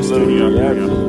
Hallelujah. Yeah.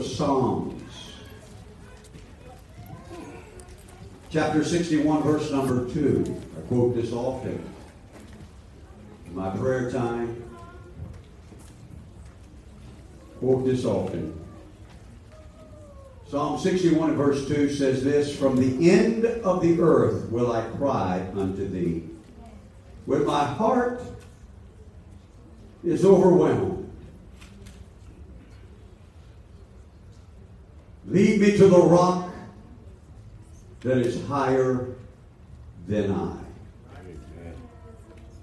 Of Psalms. Chapter 61, verse number 2. I quote this often. In my prayer time, quote this often. Psalm 61 and verse 2 says this From the end of the earth will I cry unto thee. When my heart is overwhelmed, lead me to the rock that is higher than I.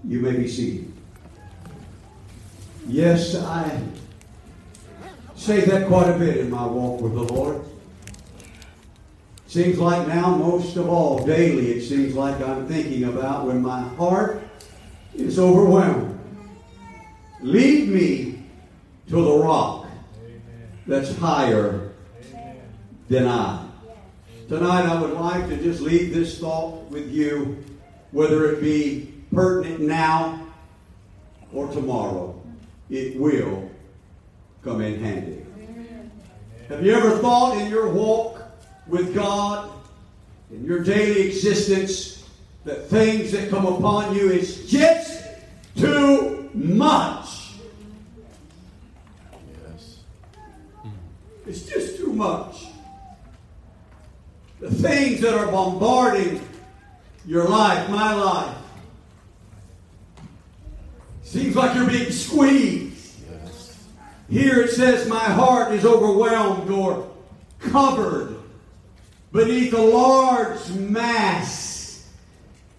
You may be seated. Yes, I say that quite a bit in my walk with the Lord. Seems like now, most of all, daily, it seems like I'm thinking about when my heart is overwhelmed. Lead me to the rock that's higher than I. Tonight, I would like to just leave this thought with you, whether it be pertinent now or tomorrow. It will come in handy. Have you ever thought in your walk with God, in your daily existence, that things that come upon you is just too much? Yes. It's just too much. Things that are bombarding your life, my life, seems like you're being squeezed. Yes. Here it says, My heart is overwhelmed or covered beneath a large mass,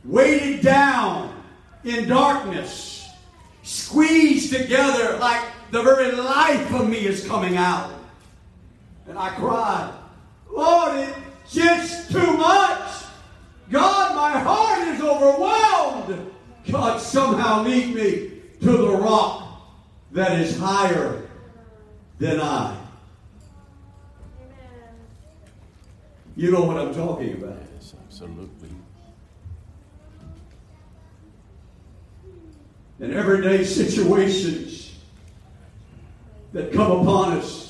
weighted down in darkness, squeezed together like the very life of me is coming out. And I cried, Lord, it's just too much. God, my heart is overwhelmed. God, God somehow lead me to the rock that is higher than I. You know what I'm talking about. Yes, absolutely. In everyday situations that come upon us,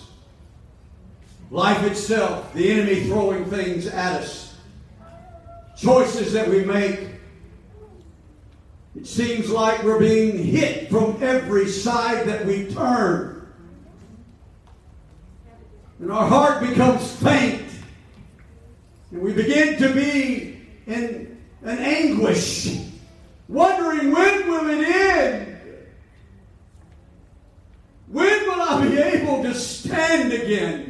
life itself, the enemy throwing things at us, choices that we make, it seems like we're being hit from every side that we turn. And our heart becomes faint. And we begin to be in an anguish, wondering when will it end? When will I be able to stand again?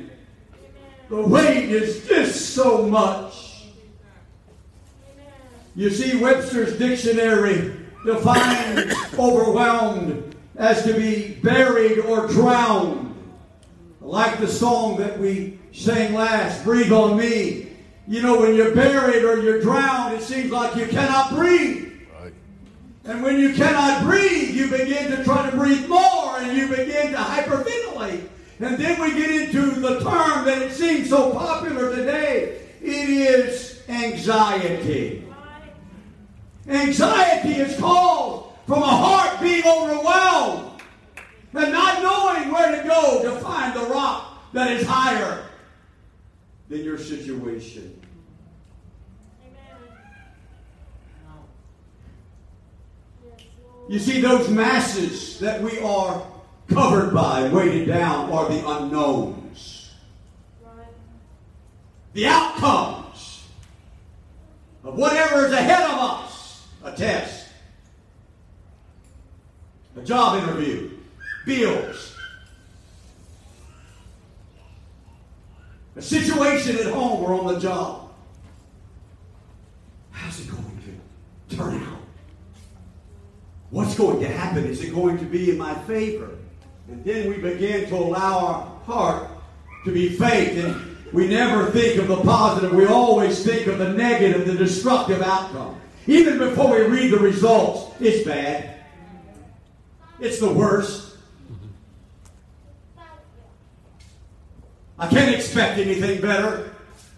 The weight is just so much. You see, Webster's dictionary defines overwhelmed as to be buried or drowned. Like the song that we sang last, Breathe on Me. You know, when you're buried or you're drowned, it seems like you cannot breathe. Right. And when you cannot breathe, you begin to try to breathe more and you begin to hyperventilate. And then we get into the term that it seems so popular today. It is anxiety. Anxiety is caused from a heart being overwhelmed and not knowing where to go to find the rock that is higher than your situation. You see, those masses that we are covered by, weighted down, are the unknowns. The outcomes of whatever is ahead of us. A test, a job interview, bills, a situation at home or on the job. How's it going to turn out? What's going to happen? Is it going to be in my favor? And then we begin to allow our heart to be faith. And we never think of the positive. We always think of the negative, the destructive outcome. Even before we read the results, it's bad. It's the worst. I can't expect anything better.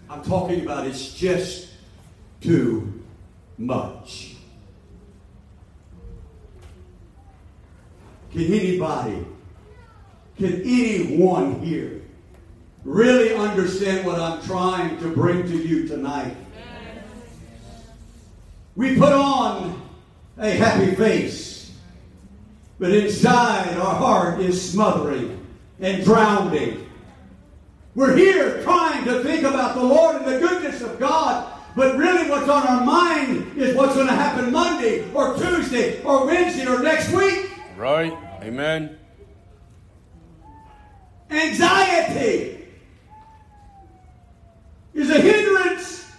I'm talking about it's just too much. Can anybody, can anyone here really understand what I'm trying to bring to you tonight? We put on a happy face, but inside our heart is smothering and drowning. We're here trying to think about the Lord and the goodness of God, but really what's on our mind is what's going to happen Monday or Tuesday or Wednesday or next week. Right. Amen. Anxiety is a hindrance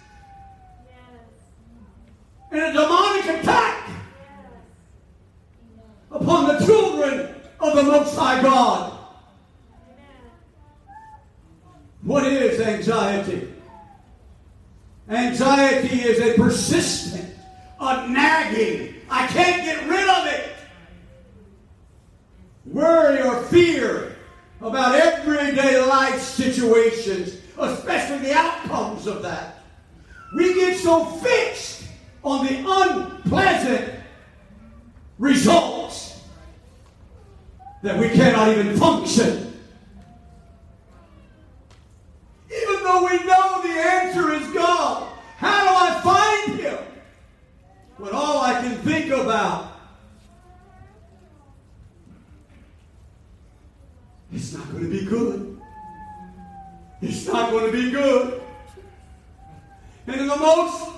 and a demonic attack upon the children of the Most High God. What is anxiety? Anxiety is a persistent, a nagging, I can't get rid of it. Worry or fear about everyday life situations, especially the outcomes of that. We get so fixed on the unpleasant results that we cannot even function. Even though we know the answer is God, how do I find Him? When all I can think about it's not going to be good. It's not going to be good. And in the most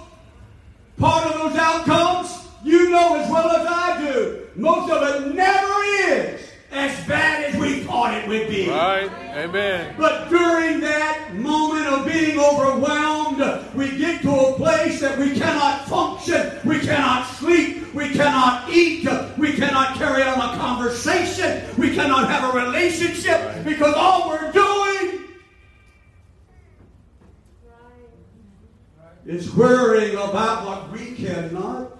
part of those outcomes, you know as well as I do, most of it never is as bad as we thought it would be. Right. Amen. But during that moment of being overwhelmed, we get to a place that we cannot function, we cannot sleep, we cannot eat, we cannot carry on a conversation, we cannot have a relationship because all we're doing is worrying about what we cannot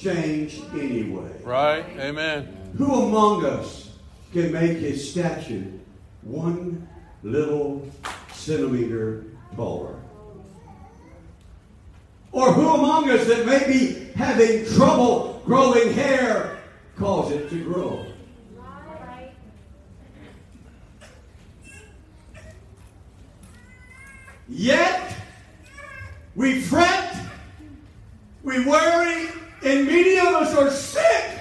change anyway. Right. Amen. Who among us can make his statue one little centimeter taller? Or who among us that may be having trouble growing hair cause it to grow? Yet we fret, we worry, and many of us are sick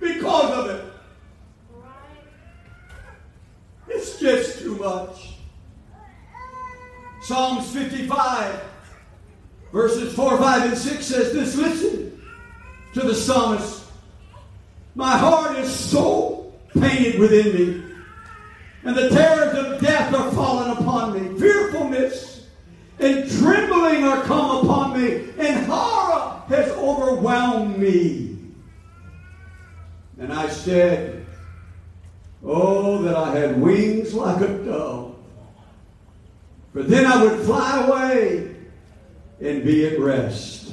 because of it. It's just too much. Psalms 55, verses 4, 5, and 6 says this Listen to the psalmist. My heart is so pained within me, and the terrors of death are fallen upon me. Fearfulness and trembling are come upon me, and horror has overwhelmed me. And I said, Oh, that I had wings like a dove. For then I would fly away and be at rest.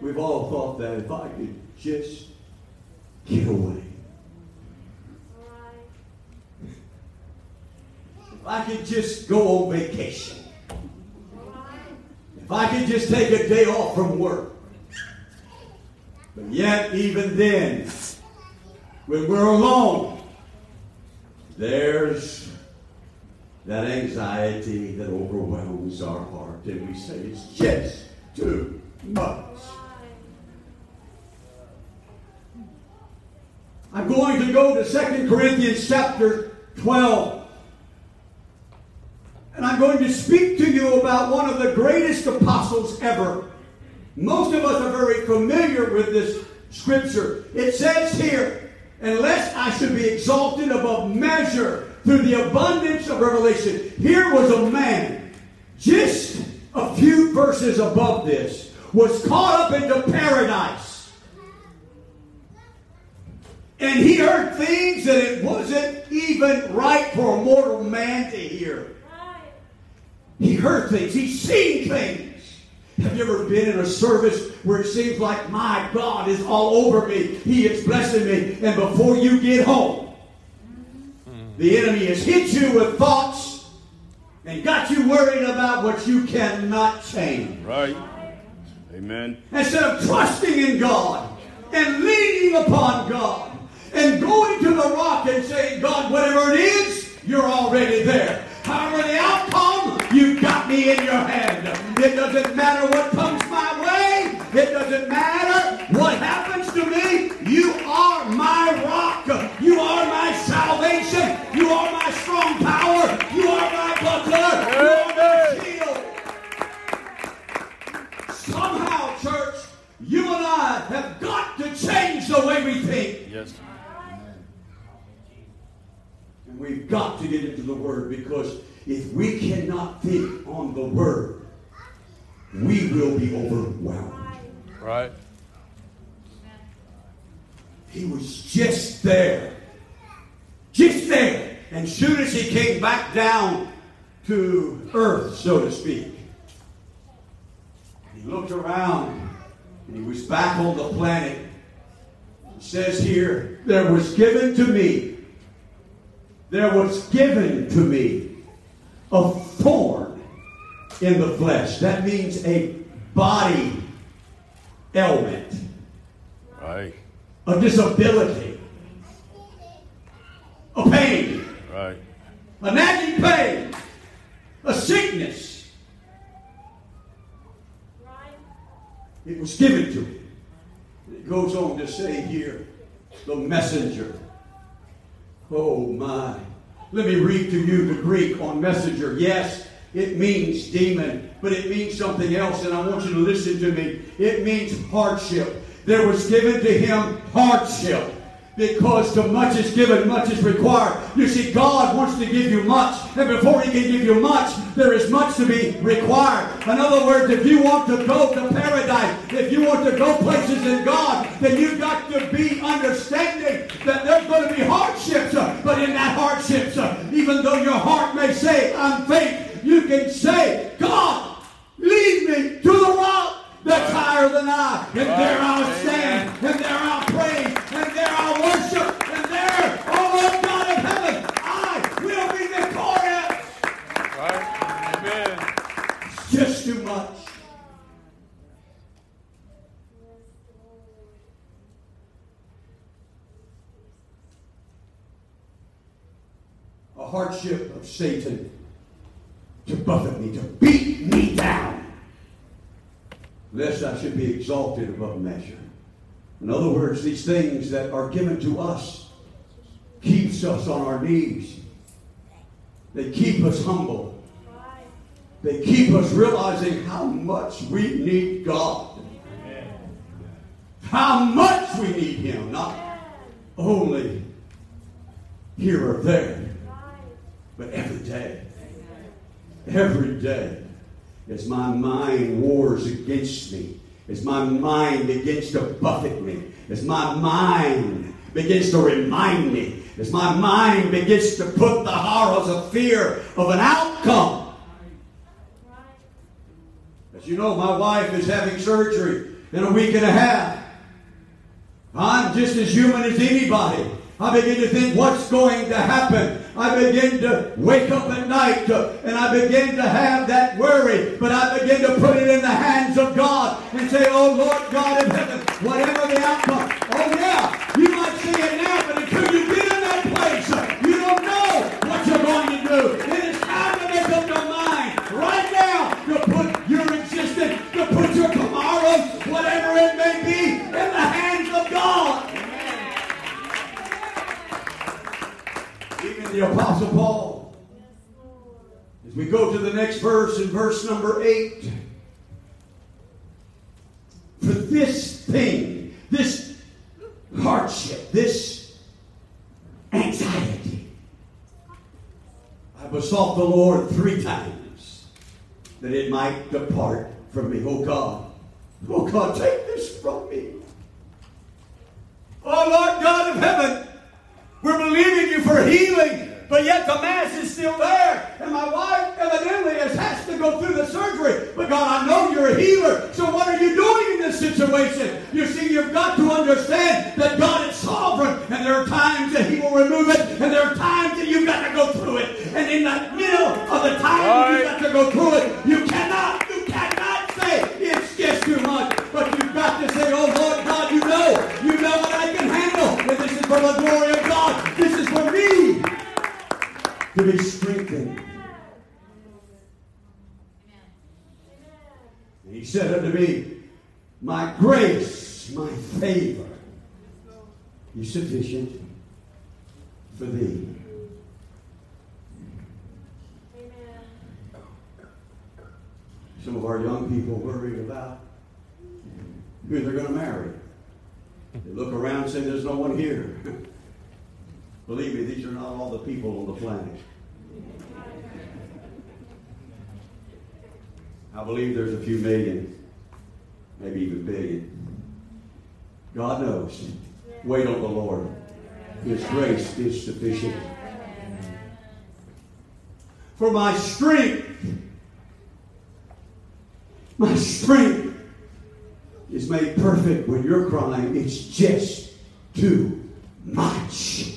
We've all thought that if I could just get away. If I could just go on vacation. If I could just take a day off from work. But yet, even then, when we're alone, there's that anxiety that overwhelms our heart, and we say it's just too much. I'm going to go to 2 Corinthians chapter 12. Going to speak to you about one of the greatest apostles ever. Most of us are very familiar with this scripture. It says here, unless I should be exalted above measure through the abundance of revelation. Here was a man, just a few verses above this, was caught up into paradise. And he heard things that it wasn't even right for a mortal man to hear. He heard things. He's seen things. Have you ever been in a service where it seems like my God is all over me? He is blessing me. And before you get home, the enemy has hit you with thoughts and got you worried about what you cannot change. Right. Amen. Instead of trusting in God and leaning upon God and going to the rock and saying, God, whatever it is, you're already there. However, the outcome, me in your hand. It doesn't matter what comes my way. It doesn't matter what happens to me. You are my rock. You are my salvation. You are my strong power. You are my buckler. You are my shield. Somehow, church, you and I have got to change the way we think. Yes. And we've got to get into the Word because if we cannot think on the Word, we will be overwhelmed. Right. He was just there. Just there. And soon as he came back down to earth, so to speak, he looked around and he was back on the planet. It says here, there was given to me, there was given to me a thorn in the flesh. That means a body ailment Right. a disability, a pain, Right. a nagging pain, a sickness. Right. It was given to him. It goes on to say here, the messenger. Oh my. Let me read to you the Greek on messenger. Yes, it means demon, but it means something else, and I want you to listen to me. It means hardship. There was given to him hardship. Because to much is given, much is required. You see, God wants to give you much, and before He can give you much, there is much to be required. In other words, if you want to go to paradise, if you want to go places in God, then you've got to be understanding that there's going to be hardships. But in that hardships, even though your heart may say, I'm faint, you can say, God, lead me to the rock that's higher than I. And there I'll stand, and there I'll praise, and there I'll worship, and there, oh Lord God of heaven, I will be victorious. Right? Amen. It's just too much. A hardship of Satan to buffet me, to beat me down, lest I should be exalted above measure. In other words, these things that are given to us keeps us on our knees. They keep us humble. They keep us realizing how much we need God. How much we need Him, not only here or there, but every day. Every day. As my mind wars against me, as my mind begins to buffet me, as my mind begins to remind me, as my mind begins to put the horrors of fear of an outcome. As you know, my wife is having surgery in a week and a half. I'm just as human as anybody. I begin to think what's going to happen. I begin to wake up at night uh, and I begin to have that worry, but I begin to put it in the hands of God and say, Oh Lord God in heaven, whatever the outcome. Oh yeah, you might say it now, next verse, in verse number 8. For this thing, this hardship, this anxiety, I besought the Lord three times that it might depart from me. Oh God, oh God, take this from me. Oh Lord God of heaven, we're believing you for healing, but yet the mass is still there. And my wife evidently has, has to go through the surgery. But God, I know you're a healer. So what are you doing in this situation? You see, you've got to understand that God is sovereign. And there are times that He will remove it. And there are times that you've got to go through it. And in the middle of the time you've got to go through it, you cannot, you cannot say it's just too much. But you've got to say, oh Lord God, you know. You know what I can handle. And this is for the glory of God. This is for me to be strengthened. And he said unto me, My grace, my favor is sufficient for thee. Some of our young people worried about who they're going to marry. They look around and say, There's no one here. Believe me, these are not all the people on planet. I believe there's a few million, maybe even billion. God knows. Wait on the Lord. His grace is sufficient. For my strength, my strength is made perfect when you're crying, it's just too much.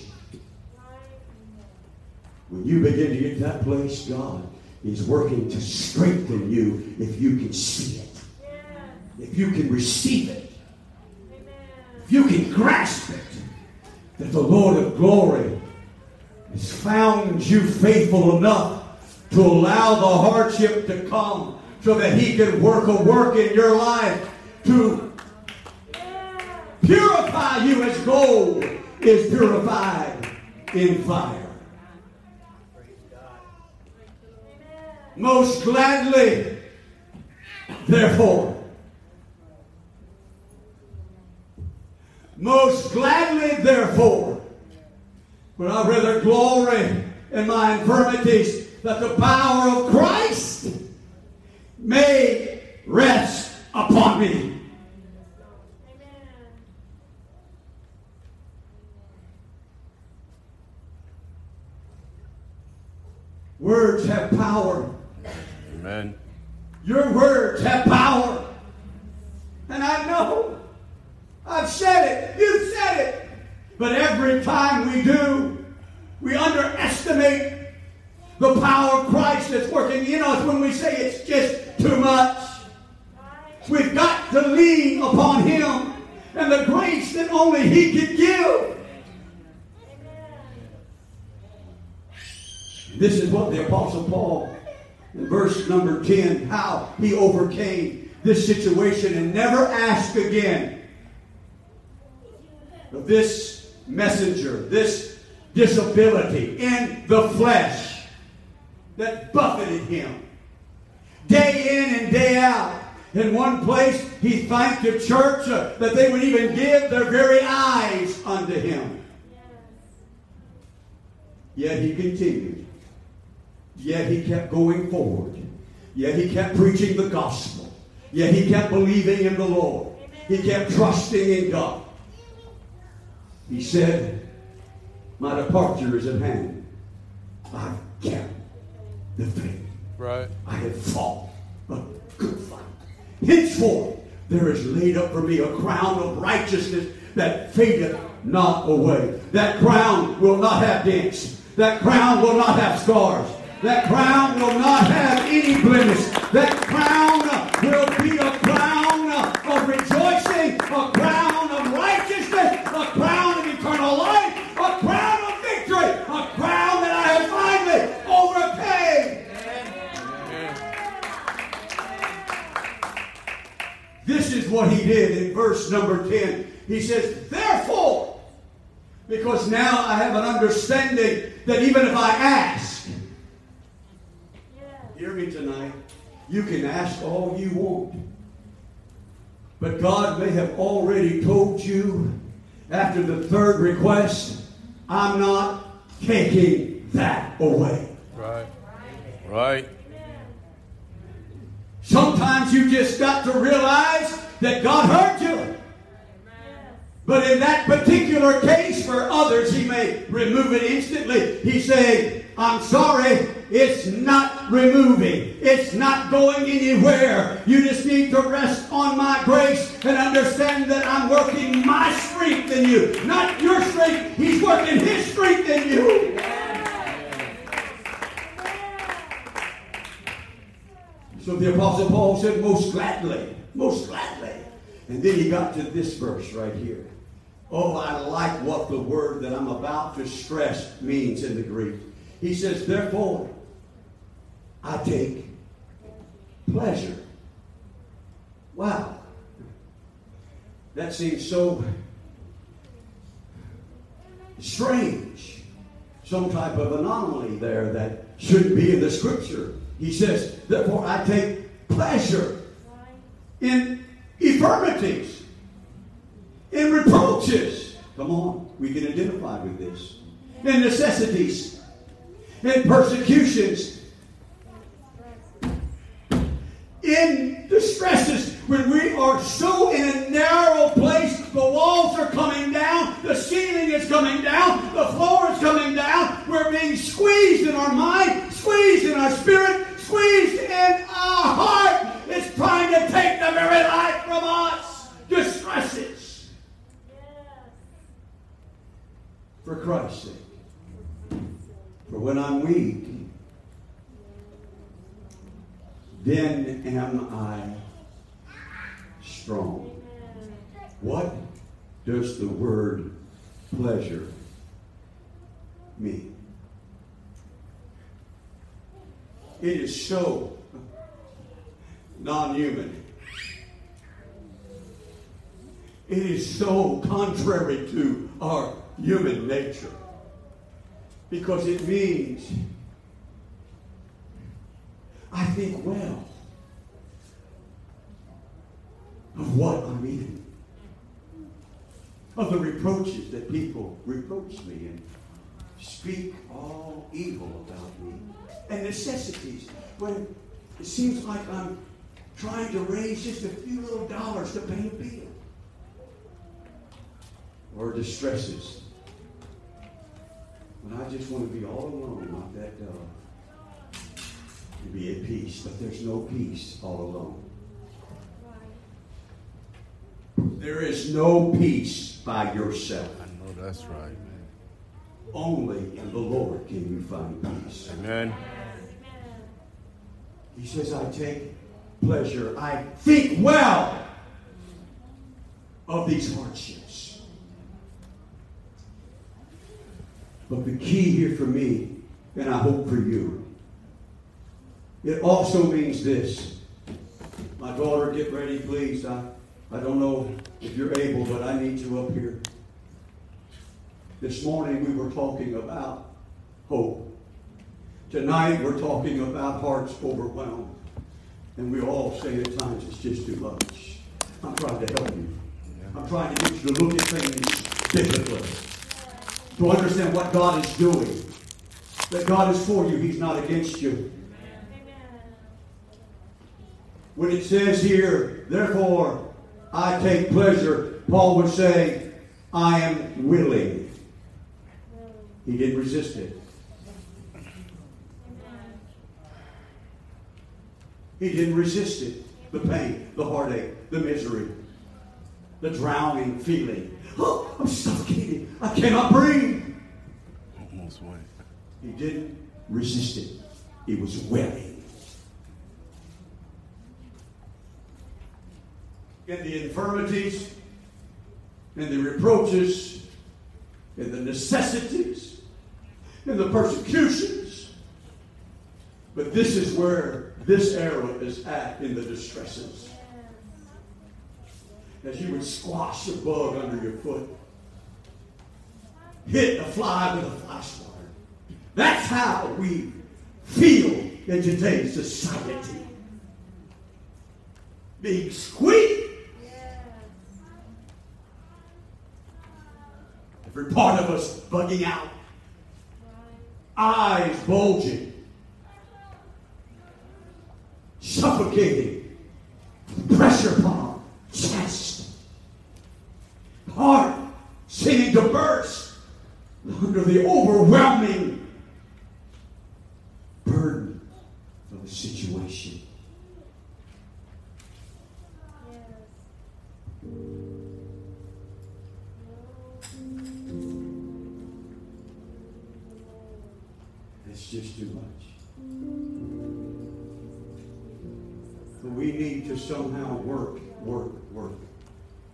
You begin to get to that place, God is working to strengthen you if you can see it, if you can receive it, if you can grasp it, that the Lord of glory has found you faithful enough to allow the hardship to come so that he can work a work in your life to purify you as gold is purified in fire. Most gladly, therefore, Most gladly, therefore, would I rather glory in my infirmities, that the power of Christ may rest upon me. Words have power. Amen. Your words have power. And I know. I've said it. You've said it. But every time we do, we underestimate the power of Christ that's working in us when we say it's just too much. We've got to lean upon Him and the grace that only He can give. This is what the Apostle Paul, verse number 10, how he overcame this situation and never asked again of this messenger, this disability in the flesh that buffeted him day in and day out. In one place, he thanked the church uh, that they would even give their very eyes unto him. Yet he continued. Yet he kept going forward. Yet he kept preaching the gospel. Yet he kept believing in the Lord. He kept trusting in God. He said, My departure is at hand. I've kept the faith. Right. I have fought a good fight. Henceforth, there is laid up for me a crown of righteousness that fadeth not away. That crown will not have dents. That crown will not have scars. That crown will not have any blemish. That crown will be a crown of rejoicing, a crown of righteousness, a crown of eternal life, a crown of victory, a crown that I have finally overcame. This is what he did in verse number 10. He says, Therefore, because now I have an understanding that even if I ask, hear me tonight, you can ask all you want. But God may have already told you after the third request, I'm not taking that away. Right. Right. Sometimes you just got to realize that God heard you. But in that particular case, for others, He may remove it instantly. He's saying, I'm sorry, it's not removing. It's not going anywhere. You just need to rest on my grace and understand that I'm working my strength in you, not your strength. He's working His strength in you. So the Apostle Paul said, most gladly, most gladly. And then he got to this verse right here. Oh, I like what the word that I'm about to stress means in the Greek. He says, therefore, I take pleasure. Wow. That seems so strange. Some type of anomaly there that shouldn't be in the scripture. He says, therefore, I take pleasure in infirmities, in reproaches. Come on, we can identify with this. In necessities, in persecutions, in distresses, when we are so in a narrow place, the walls are coming down, the ceiling is coming down, the floor is coming down, we're being squeezed in our mind, squeezed in our spirit, squeezed in our heart. It's trying to take the very life from us. Distresses. For Christ's sake. For when I'm weak, then am I strong. What does the word pleasure mean? It is so non human. It is so contrary to our human nature. Because it means I think well of what I'm eating. of the reproaches that people reproach me and speak all evil about me, and necessities. When it seems like I'm trying to raise just a few little dollars to pay a bill, or distresses when I just want to be all alone like that dove, to be at peace, but there's no peace all alone. There is no peace by yourself. I know that's right. Only in the Lord can you find peace. Amen. He says, I take pleasure. I think well of these hardships. But the key here for me, and I hope for you, it also means this. My daughter, get ready, please. I, I don't know if you're able, but I need you up here. This morning we were talking about hope. Tonight we're talking about hearts overwhelmed. And we all say at times it's just too much. I'm trying to help you. I'm trying to get you to look at things biblically. To understand what God is doing. That God is for you, He's not against you. When it says here, therefore I take pleasure, Paul would say, I am willing. He didn't resist it. He didn't resist it. The pain, the heartache, the misery, the drowning feeling. Oh, I'm suffocated. I cannot breathe. Almost went. He didn't resist it. He was willing. In the infirmities, in the reproaches, in the necessities, in the persecutions. But this is where this arrow is at in the distresses. As you would squash a bug under your foot, hit a fly with a fly swatter. That's how we feel in today's society. Being squeaked. Every part of us bugging out. Eyes bulging. Suffocating. Pressure our chest. Heart seeming to burst under the overwhelming burden of the situation. It's just too much. But we need to somehow work, work, work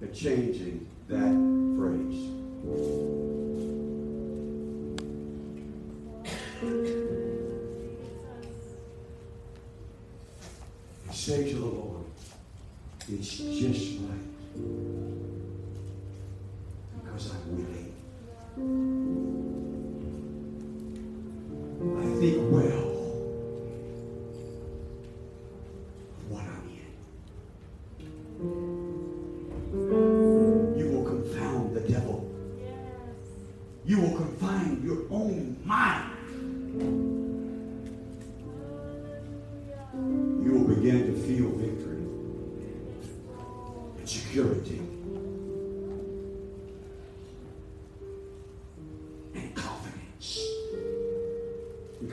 at changing that phrase.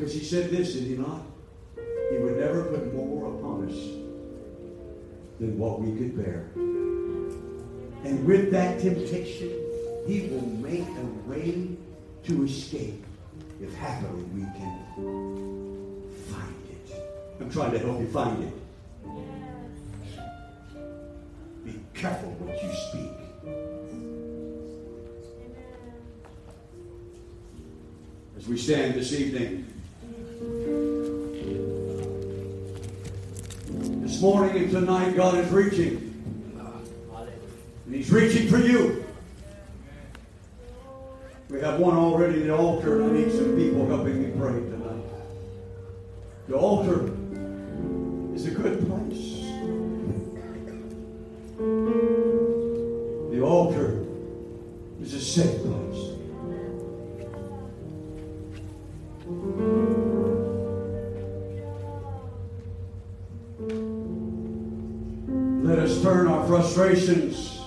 Because he said this, did he not? He would never put more upon us than what we could bear. And with that temptation, he will make a way to escape if happily we can find it. I'm trying to help you find it. Be careful what you speak. As we stand this evening, morning and tonight, God is reaching. And He's reaching for you. We have one already at the altar, and I need some people helping me pray tonight. The altar frustrations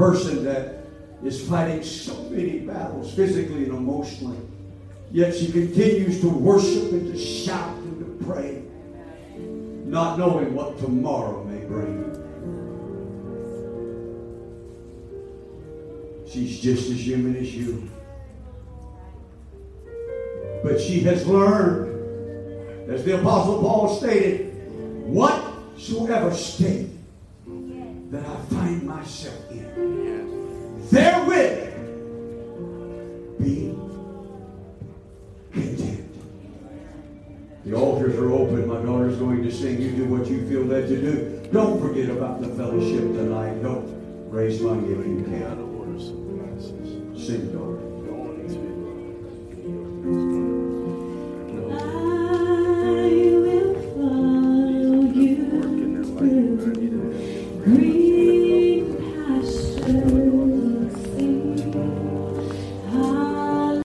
person that is fighting so many battles, physically and emotionally. Yet she continues to worship and to shout and to pray, not knowing what tomorrow may bring. She's just as human as you. But she has learned, as the Apostle Paul stated, whatsoever state that I find myself in, are open. My daughter's going to sing. You do what you feel led to do. Don't forget about the fellowship tonight. Don't raise money if you. Sing, daughter.